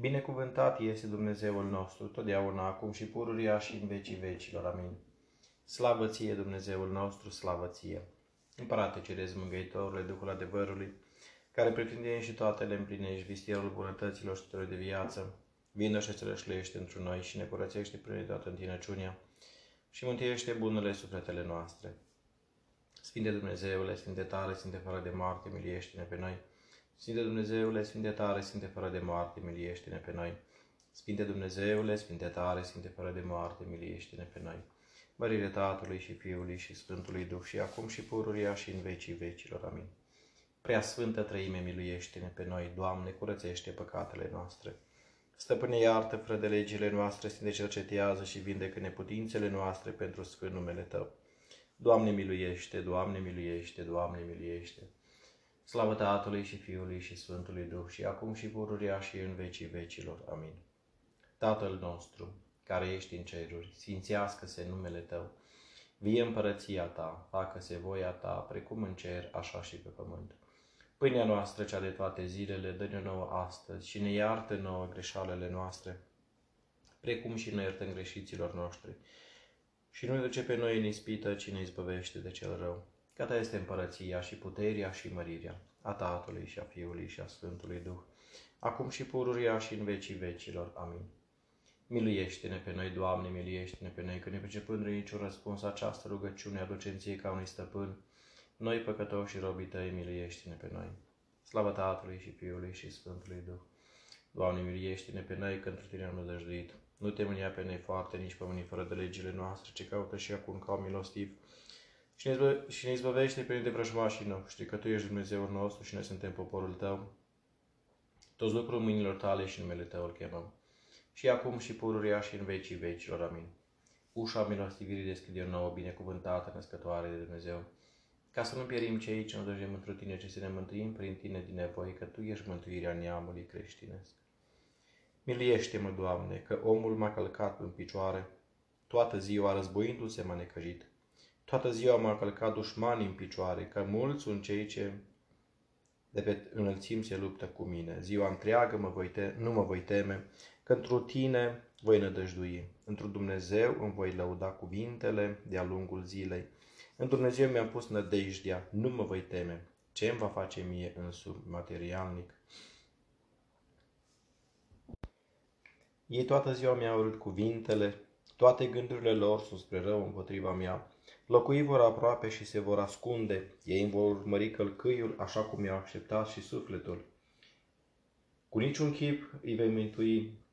Binecuvântat este Dumnezeul nostru, totdeauna, acum și pururia și în vecii vecilor. Amin. Slavă ție, Dumnezeul nostru, slavă ție! Împărate Cerez Mângăitorule, Duhul adevărului, care pretindeni și toate le împlinești, vistierul bunătăților și de viață, vină și se rășlește într noi și ne curățește prin toată întinăciunea și mântuiește bunele sufletele noastre. Sfinte Dumnezeule, Sfinte tare, Sfinte fără de moarte, miliește-ne pe noi. Sfinte Dumnezeule, Sfinte tare, Sfinte fără de moarte, miliește-ne pe noi. Sfinte Dumnezeule, Sfinte tare, Sfinte fără de moarte, miliește-ne pe noi. Mărire Tatălui și Fiului și Sfântului Duh și acum și pururia și în vecii vecilor. Amin. Prea Sfântă Trăime, miluiește-ne pe noi, Doamne, curățește păcatele noastre. Stăpâne, iartă fără de legile noastre, Sfinte, cercetează și vindecă neputințele noastre pentru Sfânt numele Tău. Doamne, miluiește, Doamne, miluiește, Doamne, miluiește. Slavă Tatălui și Fiului și Sfântului Duh și acum și pururia și în vecii vecilor. Amin. Tatăl nostru, care ești în ceruri, sfințească-se numele Tău. Vie împărăția Ta, facă-se voia Ta, precum în cer, așa și pe pământ. Pâinea noastră, cea de toate zilele, dă-ne nouă astăzi și ne iartă nouă greșalele noastre, precum și noi iertăm greșiților noștri. Și nu duce pe noi în ispită, ci ne izbăvește de cel rău. Că ta este împărăția și puterea și mărirea a Tatălui și a Fiului și a Sfântului Duh, acum și pururia și în vecii vecilor. Amin. Miluiește-ne pe noi, Doamne, miluiește-ne pe noi, că ne pricepând niciun răspuns această rugăciune aducem ție ca unui stăpân, noi păcătoși și robii tăi, miluiește-ne pe noi. Slavă Tatălui și Fiului și Sfântului Duh. Doamne, miluiește-ne pe noi, că într Tine am nădăjduit. Nu te mânia pe noi foarte, nici pe mâni fără de legile noastre, ce caută și acum ca un milostiv. Și ne, izbă, și ne izbăvește pe de vrăjmașii noștri, că Tu ești Dumnezeul nostru și noi suntem poporul Tău. Toți lucrul mâinilor Tale și numele Tău îl chemăm. Și acum și pururia și în vecii vecilor. Amin. Ușa milostivirii deschide nouă, binecuvântată, născătoare de Dumnezeu ca să nu pierim cei ce nu dăjem într tine, ci să ne mântuim prin tine din nevoi, că tu ești mântuirea neamului creștinesc. Miliește-mă, Doamne, că omul m-a călcat în picioare, toată ziua războindu-se m-a necăjit. Toată ziua m-a călcat dușmanii în picioare, că mulți sunt cei ce de pe înălțim se luptă cu mine. Ziua întreagă mă voi te- nu mă voi teme, că într tine voi nădăjdui. Într Dumnezeu îmi voi lăuda cuvintele de-a lungul zilei. În Dumnezeu mi-am pus nădejdea, nu mă voi teme. Ce îmi va face mie însumi materialnic? Ei toată ziua mi-au urât cuvintele, toate gândurile lor sunt spre rău împotriva mea. Locui vor aproape și se vor ascunde, ei îmi vor urmări călcâiul așa cum mi-au așteptat și sufletul. Cu niciun chip îi vei mintui,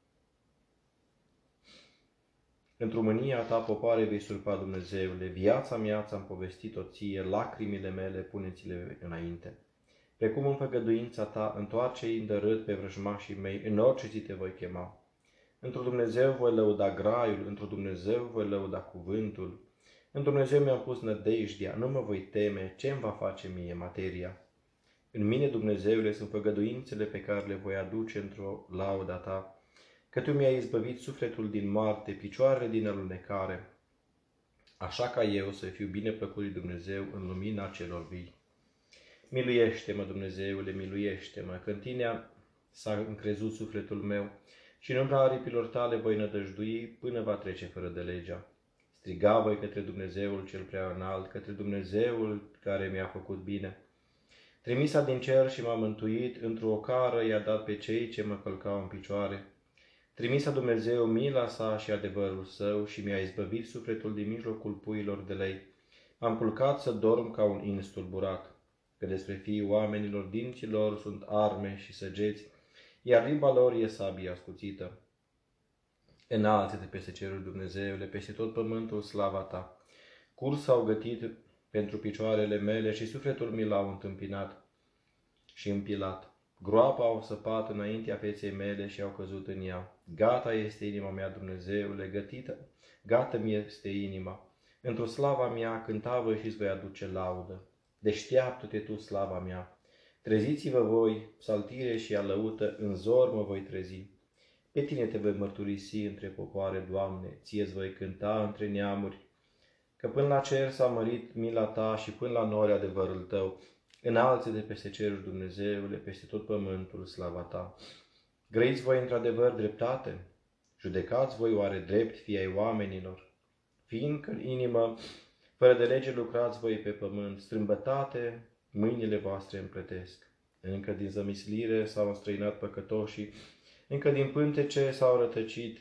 Într-o mânia ta, popoare, vei surpa Dumnezeule, viața mea ți-am povestit-o ție, lacrimile mele puneți-le înainte. Precum în făgăduința ta, întoarce-i îndărât pe vrăjmașii mei, în orice zi te voi chema. Într-un Dumnezeu voi lăuda graiul, într-un Dumnezeu voi lăuda cuvântul. Într-un Dumnezeu mi-am pus nădejdea, nu mă voi teme, ce îmi va face mie materia. În mine, Dumnezeule, sunt făgăduințele pe care le voi aduce într-o lauda ta, că Tu mi-ai izbăvit sufletul din moarte, picioarele din alunecare, așa ca eu să fiu bine plăcut lui Dumnezeu în lumina celor vii. Miluiește-mă, Dumnezeule, miluiește-mă, că în Tine s-a încrezut sufletul meu și în umbra aripilor Tale voi nădăjdui până va trece fără de legea. Striga voi către Dumnezeul cel prea înalt, către Dumnezeul care mi-a făcut bine. Trimisa din cer și m-a mântuit, într-o cară i-a dat pe cei ce mă călcau în picioare. Trimisa Dumnezeu mila sa și adevărul său și mi-a izbăvit sufletul din mijlocul puilor de lei. M-am culcat să dorm ca un in stulburat, că despre fiii oamenilor dinților sunt arme și săgeți, iar limba lor e sabie ascuțită. Înalță-te peste cerul Dumnezeule, peste tot pământul slava ta. Curs au gătit pentru picioarele mele și sufletul mi l-au întâmpinat și împilat. Groapa au săpat înaintea feței mele și au căzut în ea. Gata este inima mea, Dumnezeule, gătită. Gata mi este inima. Într-o slava mea cânta voi și voi aduce laudă. Deșteaptă-te tu, slava mea. Treziți-vă voi, saltire și alăută, în zor mă voi trezi. Pe tine te voi mărturisi între popoare, Doamne, ție-ți voi cânta între neamuri, că până la cer s-a mărit mila ta și până la nori adevărul tău. Înalță de peste cerul Dumnezeule, peste tot pământul, slava ta. Grăiți voi într-adevăr dreptate? Judecați voi oare drept fii ai oamenilor? Fiindcă în inimă, fără de lege lucrați voi pe pământ, strâmbătate, mâinile voastre împlătesc. Încă din zămislire s-au înstrăinat păcătoșii, încă din pântece s-au rătăcit,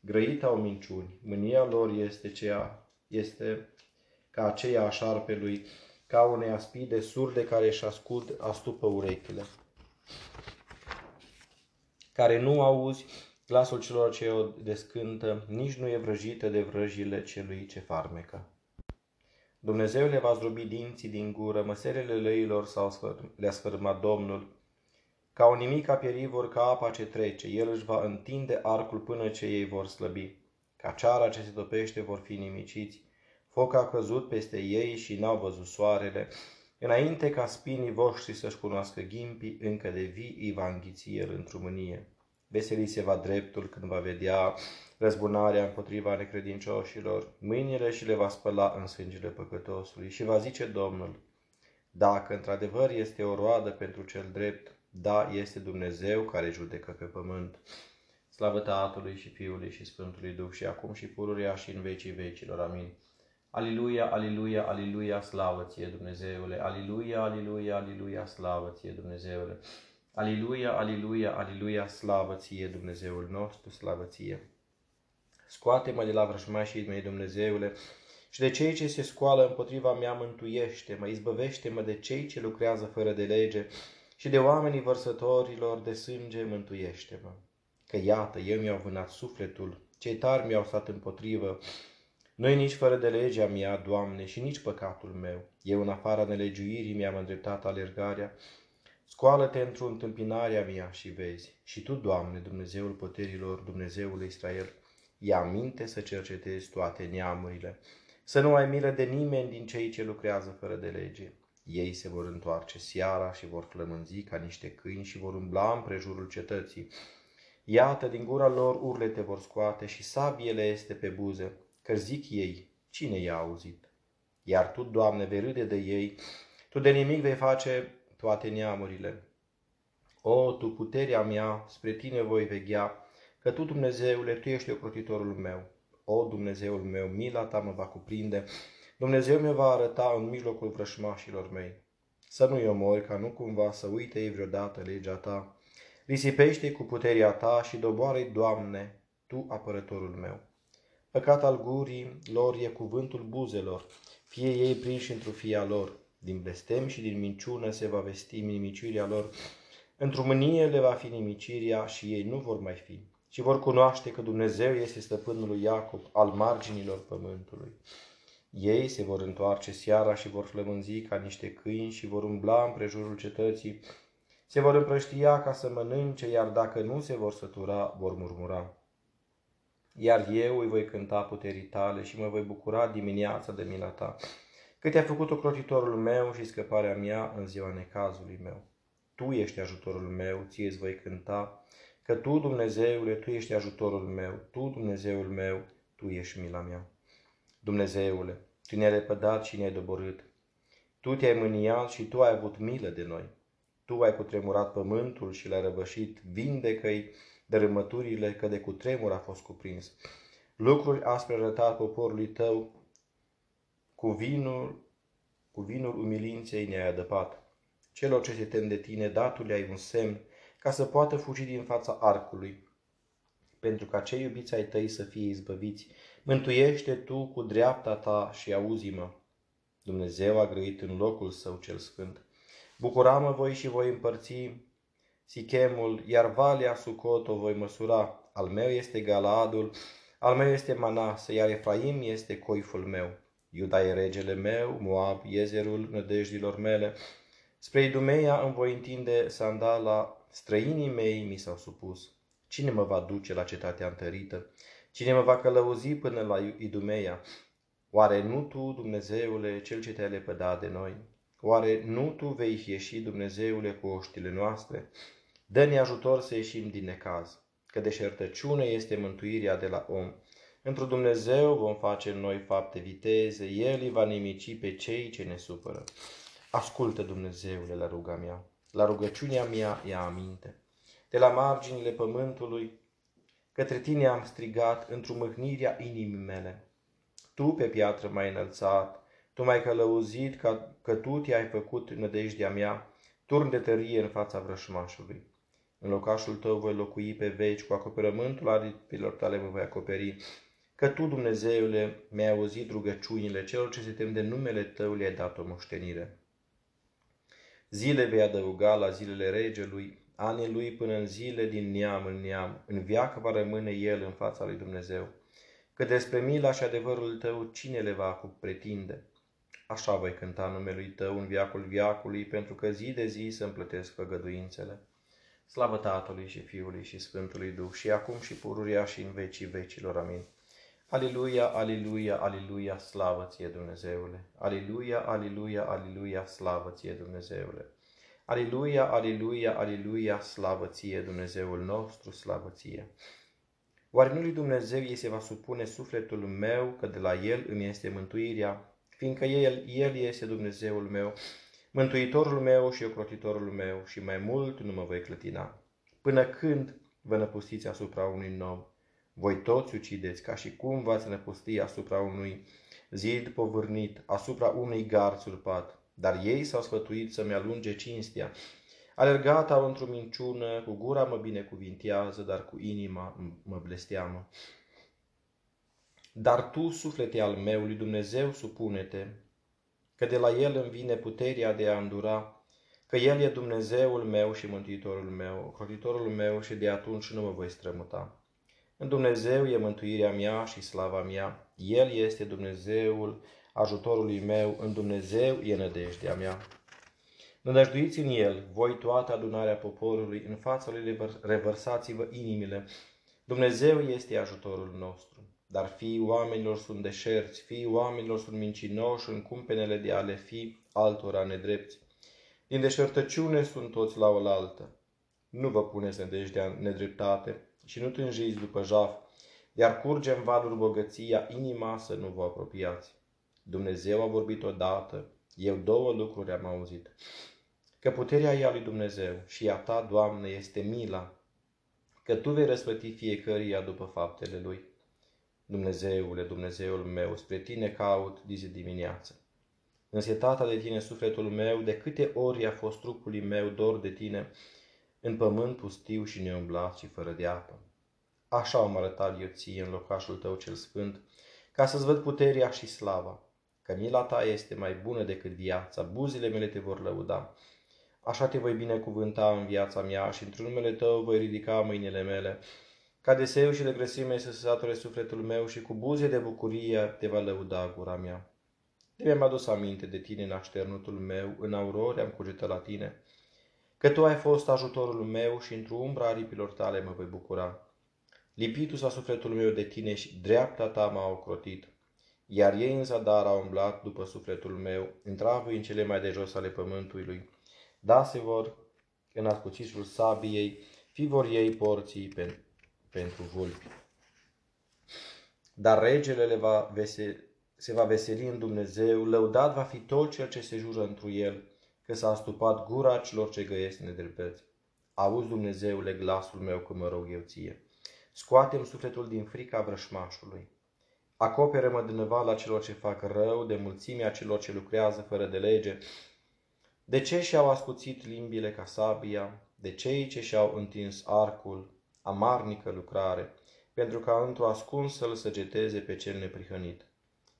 grăit au minciuni, mânia lor este, ceea, este ca aceea a șarpelui, ca unei aspide surde care își ascund astupă urechile, care nu auzi glasul celor ce o descântă, nici nu e vrăjită de vrăjile celui ce farmecă. Dumnezeu le va zdrobi dinții din gură, măserele lăilor s-au le-a sfârmat Domnul. Ca o nimic a pieri vor ca apa ce trece, El își va întinde arcul până ce ei vor slăbi. Ca ceara ce se topește vor fi nimiciți, foc a căzut peste ei și n-au văzut soarele. Înainte ca spinii voștri să-și cunoască ghimpii, încă de vii îi va înghiți El într-o mânie. Veseli se va dreptul când va vedea răzbunarea împotriva necredincioșilor, mâinile și le va spăla în sângele păcătosului și va zice Domnul, dacă într-adevăr este o roadă pentru cel drept, da, este Dumnezeu care judecă pe pământ. Slavă Tatălui și Fiului și Sfântului Duh și acum și pururia și în vecii vecilor. Amin. Aliluia, aliluia, aliluia, slavă ție Dumnezeule! Aliluia, aliluia, aliluia, slavă ție Dumnezeule! Aliluia, aliluia, aliluia, slavă ție Dumnezeul nostru, slavă ție! Scoate-mă de la vrăjmașii mei, Dumnezeule, și de cei ce se scoală împotriva mea mântuiește-mă, izbăvește-mă de cei ce lucrează fără de lege și de oamenii vărsătorilor de sânge mântuiește-mă. Că iată, eu mi-au vânat sufletul, cei tari mi-au stat împotrivă, noi nici fără de legea mea, Doamne, și nici păcatul meu. Eu în afara nelegiuirii mi-am îndreptat alergarea. Scoală-te într-o întâmpinare a mea și vezi. Și Tu, Doamne, Dumnezeul puterilor, Dumnezeul Israel, ia minte să cercetezi toate neamurile, să nu ai milă de nimeni din cei ce lucrează fără de lege. Ei se vor întoarce seara și vor flămânzi ca niște câini și vor umbla împrejurul cetății. Iată, din gura lor urlete vor scoate și sabiele este pe buze, că zic ei, cine i-a auzit? Iar Tu, Doamne, vei râde de ei, Tu de nimic vei face toate neamurile. O, Tu, puterea mea, spre Tine voi veghea, că Tu, Dumnezeule, Tu ești ocrotitorul meu. O, Dumnezeul meu, mila Ta mă va cuprinde, Dumnezeu mi va arăta în mijlocul vrășmașilor mei. Să nu-i omori, ca nu cumva să uite ei vreodată legea Ta. Risipește cu puterea Ta și doboară Doamne, Tu, apărătorul meu. Păcat al gurii lor e cuvântul buzelor, fie ei prinși într-o fia lor. Din blestem și din minciună se va vesti nimicirea lor. Într-o mânie le va fi nimicirea și ei nu vor mai fi și vor cunoaște că Dumnezeu este stăpânul lui Iacob al marginilor pământului. Ei se vor întoarce seara și vor flămânzi ca niște câini și vor umbla împrejurul cetății. Se vor împrăștia ca să mănânce, iar dacă nu se vor sătura, vor murmura. Iar eu îi voi cânta puterii tale și mă voi bucura dimineața de mila ta, că te-a făcut ocrotitorul meu și scăparea mea în ziua necazului meu. Tu ești ajutorul meu, ție îți voi cânta, că Tu, Dumnezeule, Tu ești ajutorul meu, Tu, Dumnezeul meu, Tu ești mila mea. Dumnezeule, Tu ne-ai lepădat și ne-ai doborât. Tu te-ai mâniat și Tu ai avut milă de noi. Tu ai cutremurat pământul și l-ai răvășit, vindecă-i dărâmăturile că de cutremur a fost cuprins. Lucruri aspre arătat poporului tău, cu vinul, cu vinul umilinței ne-ai adăpat. Celor ce se tem de tine, datule ai un semn, ca să poată fugi din fața arcului, pentru ca cei iubiți ai tăi să fie izbăviți. Mântuiește tu cu dreapta ta și auzi-mă. Dumnezeu a grăit în locul său cel sfânt. Bucuramă voi și voi împărți Sichemul, iar valea Sucot o voi măsura. Al meu este Galadul, al meu este Manase, iar Efraim este coiful meu. Iuda e regele meu, Moab, Iezerul nădejdilor mele. Spre Idumeia îmi voi întinde sandala străinii mei mi s-au supus. Cine mă va duce la cetatea întărită? Cine mă va călăuzi până la Idumeia? Oare nu Tu, Dumnezeule, Cel ce te-ai lepădat de noi? Oare nu Tu vei ieși, Dumnezeule, cu oștile noastre? Dă-ne ajutor să ieșim din necaz, că deșertăciune este mântuirea de la om. Într-o Dumnezeu vom face noi fapte viteze, El îi va nimici pe cei ce ne supără. Ascultă, Dumnezeule, la ruga mea. La rugăciunea mea ia aminte. de la marginile pământului, către tine am strigat într-o mâhnirea inimii mele. Tu pe piatră m-ai înălțat, tu m-ai călăuzit ca, că tu te-ai făcut nădejdea mea, turn de tărie în fața vrășmașului. În locașul tău voi locui pe veci, cu acoperământul aripilor tale mă voi acoperi, că tu, Dumnezeule, mi-ai auzit rugăciunile celor ce se tem de numele tău le-ai dat o moștenire. Zile vei adăuga la zilele regelui, anii lui până în zile din neam în neam, în viață va rămâne el în fața lui Dumnezeu. Că despre mila și adevărul tău cine le va pretinde? Așa voi cânta numelui tău în viacul viacului, pentru că zi de zi să împlătesc făgăduințele. Slavă Tatălui și Fiului și Sfântului Duh și acum și pururia și în vecii vecilor. Amin. Aliluia, aliluia, aliluia, slavă ție Dumnezeule! Aliluia, aliluia, aliluia, slavă ție Dumnezeule! Aliluia, aliluia, aliluia, slavă ție Dumnezeul nostru, slavă ție! Oare nu lui Dumnezeu ei se va supune sufletul meu, că de la El îmi este mântuirea, fiindcă El, El este Dumnezeul meu, Mântuitorul meu și ocrotitorul meu și mai mult nu mă voi clătina. Până când vă năpustiți asupra unui nou? Voi toți ucideți, ca și cum v-ați năpusti asupra unui zid povârnit, asupra unui gar surpat. Dar ei s-au sfătuit să-mi alunge cinstea. Alergat au într-o minciună, cu gura mă binecuvintează, dar cu inima mă blesteamă. Dar tu, suflete al meu, lui Dumnezeu supune-te, că de la El îmi vine puterea de a îndura, că El e Dumnezeul meu și Mântuitorul meu, crotitorul meu și de atunci nu mă voi strămuta. În Dumnezeu e mântuirea mea și slava mea, El este Dumnezeul ajutorului meu, în Dumnezeu e nădejdea mea. Nădăjduiți în El, voi toată adunarea poporului, în fața Lui revărsați-vă inimile. Dumnezeu este ajutorul nostru. Dar fiii oamenilor sunt deșerți, fiii oamenilor sunt mincinoși în cumpenele de a le fi altora nedrepți. Din deșertăciune sunt toți la oaltă. Nu vă puneți nădejdea nedreptate și nu tânjiți după jaf, iar curge în valuri bogăția, inima să nu vă apropiați. Dumnezeu a vorbit odată, eu două lucruri am auzit. Că puterea ea lui Dumnezeu și a ta, Doamne, este mila, că Tu vei răsplăti fiecăruia după faptele Lui. Dumnezeule, Dumnezeul meu, spre tine caut zi dimineață. Însetata de tine sufletul meu, de câte ori a fost trupului meu dor de tine, în pământ pustiu și neumblat și fără de apă. Așa am arătat eu ție în locașul tău cel sfânt, ca să-ți văd puterea și slava, că mila ta este mai bună decât viața, buzile mele te vor lăuda. Așa te voi binecuvânta în viața mea și într-un numele tău voi ridica mâinile mele, ca de seu și de grăsime să se sature sufletul meu și cu buze de bucurie te va lăuda gura mea. De mi-am adus aminte de tine în așternutul meu, în aurore am cugetat la tine, că tu ai fost ajutorul meu și într-o umbra aripilor tale mă voi bucura. Lipitul s-a sufletul meu de tine și dreapta ta m-a ocrotit, iar ei în zadar au umblat după sufletul meu, intravă în cele mai de jos ale pământului. Da se vor în ascuțișul sabiei, fi vor ei porții pentru pentru vulpi. Dar regele le va vese, se va veseli în Dumnezeu, lăudat va fi tot cel ce se jură întru el, că s-a astupat gura celor ce găiesc nedreptăți. Auzi, Dumnezeule, glasul meu când mă rog eu ție. Scoatem sufletul din frica vrășmașului. Acoperă-mă de năvala celor ce fac rău, de mulțimea celor ce lucrează fără de lege. De ce și-au ascuțit limbile ca sabia? De cei ce și-au întins arcul? amarnică lucrare, pentru ca într-o ascuns să-l săgeteze pe cel neprihănit.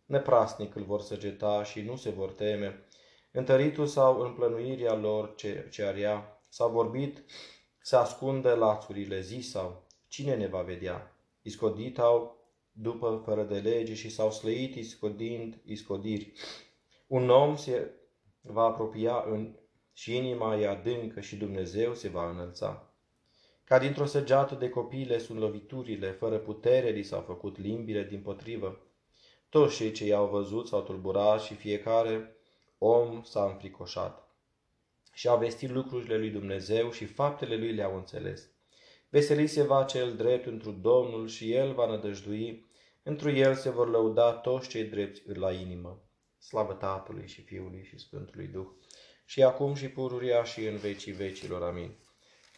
Neprasnic îl vor săgeta și nu se vor teme, întăritul sau în plănuirea lor ce, ce area, s-au vorbit să ascundă lațurile zi sau cine ne va vedea? Iscodit au după fără de lege și s-au slăit iscodind iscodiri. Un om se va apropia în, și inima e adâncă și Dumnezeu se va înălța. Ca dintr-o săgeată de copile sunt loviturile, fără putere li s-au făcut limbile din potrivă. Toți cei ce i-au văzut s-au tulburat și fiecare om s-a înfricoșat. Și au vestit lucrurile lui Dumnezeu și faptele lui le-au înțeles. Veseli se va cel drept întru Domnul și el va nădăjdui, întru el se vor lăuda toți cei drepți la inimă. Slavă Tatălui și Fiului și Sfântului Duh, și acum și pururia și în vecii vecilor. Amin.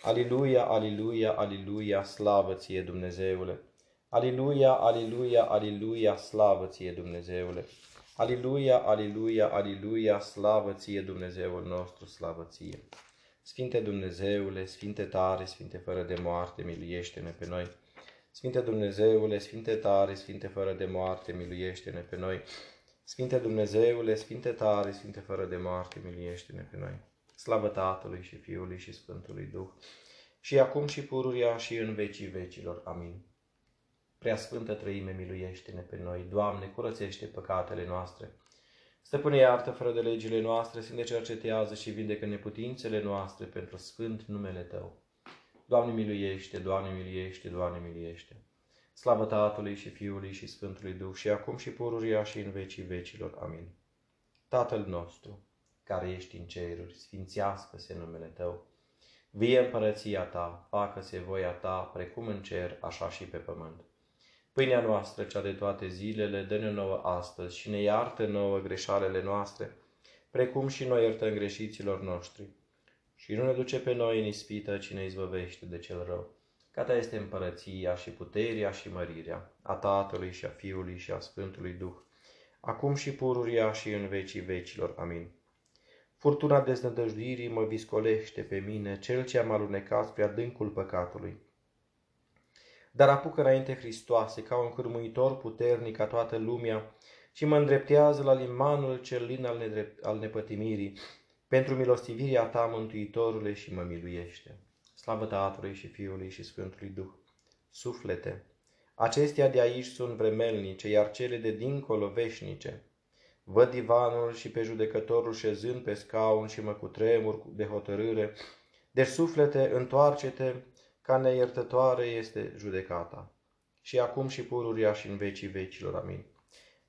Aliluia, aliluia, aliluia, slavă ție, Dumnezeule! Aliluia, aliluia, aliluia, slavă ție, Dumnezeule! Aliluia, aliluia, aliluia, slavă ție, Dumnezeul nostru, slavă ție! Sfinte Dumnezeule, Sfinte tare, Sfinte fără de moarte, miluiește-ne pe noi! Sfinte Dumnezeule, Sfinte tare, Sfinte fără de moarte, miluiește-ne pe noi! Sfinte Dumnezeule, Sfinte tare, Sfinte fără de moarte, miluiește-ne pe noi! Slavă Tatălui și Fiului și Sfântului Duh, și acum și pururia și în vecii vecilor. Amin. Prea Sfântă Trăime, miluiește-ne pe noi. Doamne, curățește păcatele noastre. Stăpâne, iartă fără de legile noastre, de cercetează și vindecă neputințele noastre pentru sfânt numele Tău. Doamne, miluiește, Doamne, miluiește, Doamne, miluiește. Slavă Tatălui și Fiului și Sfântului Duh și acum și pururia și în vecii vecilor. Amin. Tatăl nostru, care ești în ceruri, sfințească-se numele Tău. Vie împărăția Ta, facă-se voia Ta, precum în cer, așa și pe pământ. Pâinea noastră, cea de toate zilele, dă-ne nouă astăzi și ne iartă nouă greșalele noastre, precum și noi iertăm greșiților noștri. Și nu ne duce pe noi în ispită, ci ne izbăvește de cel rău. Ca ta este împărăția și puterea și mărirea, a Tatălui și a Fiului și a Sfântului Duh, acum și pururia și în vecii vecilor. Amin. Furtuna deznădăjduirii mă viscolește pe mine, cel ce am alunecat spre adâncul păcatului. Dar apucă înainte Hristoase, ca un cârmuitor puternic a toată lumea, și mă îndreptează la limanul cel lin al, nedrept, al nepătimirii, pentru milostivirea ta, Mântuitorule, și mă miluiește. Slavă Tatălui și Fiului și Sfântului Duh. Suflete, acestea de aici sunt vremelnice, iar cele de dincolo veșnice. Văd divanul și pe judecătorul șezând pe scaun și mă cutremur de hotărâre. Deci suflete, întoarce-te, ca neiertătoare este judecata. Și acum și pururia și în vecii vecilor. Amin.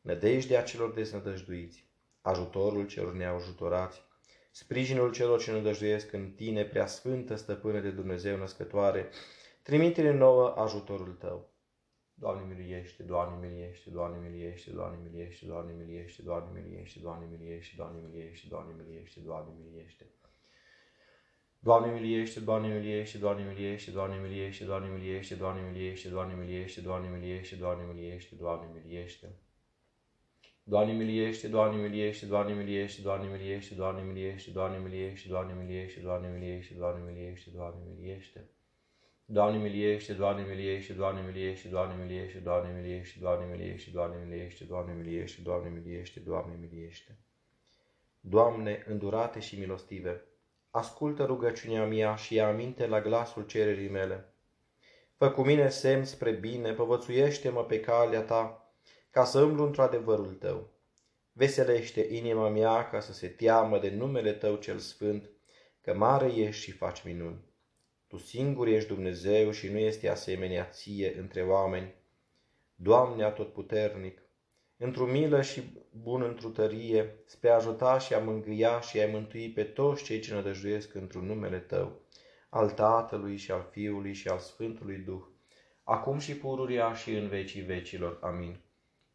Nădejdea celor deznădăjduiți, ajutorul celor neajutorați, sprijinul celor ce nădăjduiesc în tine, prea sfântă stăpână de Dumnezeu născătoare, trimite-ne nouă ajutorul tău. Doamne miliește, Doamne miliește, Doamne miliește, Doamne miliește, Doamne miliește, Doamne miliește, Doamne miliește, Doamne miliește, Doamne miliește, Doamne miliește. Doamne miliește, Doamne miliește, Doamne miliește, Doamne miliește, Doamne miliește, Doamne miliește, Doamne miliește, Doamne miliește, Doamne miliește, Doamne miliește. Doamne miliește, Doamne miliește, Doamne miliește, Doamne miliește, Doamne miliește, Doamne miliește, Doamne miliește, Doamne miliește, Doamne miliește, Doamne miliește. Doamne miliește, Doamne miliește, Doamne miliește, Doamne miliește, Doamne miliește, Doamne miliește, Doamne miliește, Doamne miliește, Doamne miliește, Doamne miliește. Doamne, îndurate și milostive, ascultă rugăciunea mea și ia aminte la glasul cererii mele. Fă cu mine semn spre bine, povățuiește-mă pe calea ta, ca să îmblu într-adevărul tău. Veselește inima mea ca să se teamă de numele tău cel sfânt, că mare ești și faci minuni. Tu singur ești Dumnezeu și nu este asemenea ție între oameni. Doamne atotputernic, într-o milă și bun într-o tărie, spre a ajuta și a mângâia și a mântui pe toți cei ce nădăjduiesc într-un numele Tău, al Tatălui și al Fiului și al Sfântului Duh, acum și pururia și în vecii vecilor. Amin.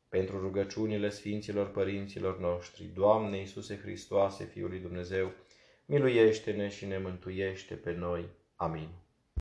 Pentru rugăciunile Sfinților Părinților noștri, Doamne Iisuse Hristoase, Fiul lui Dumnezeu, miluiește-ne și ne mântuiește pe noi. Amin.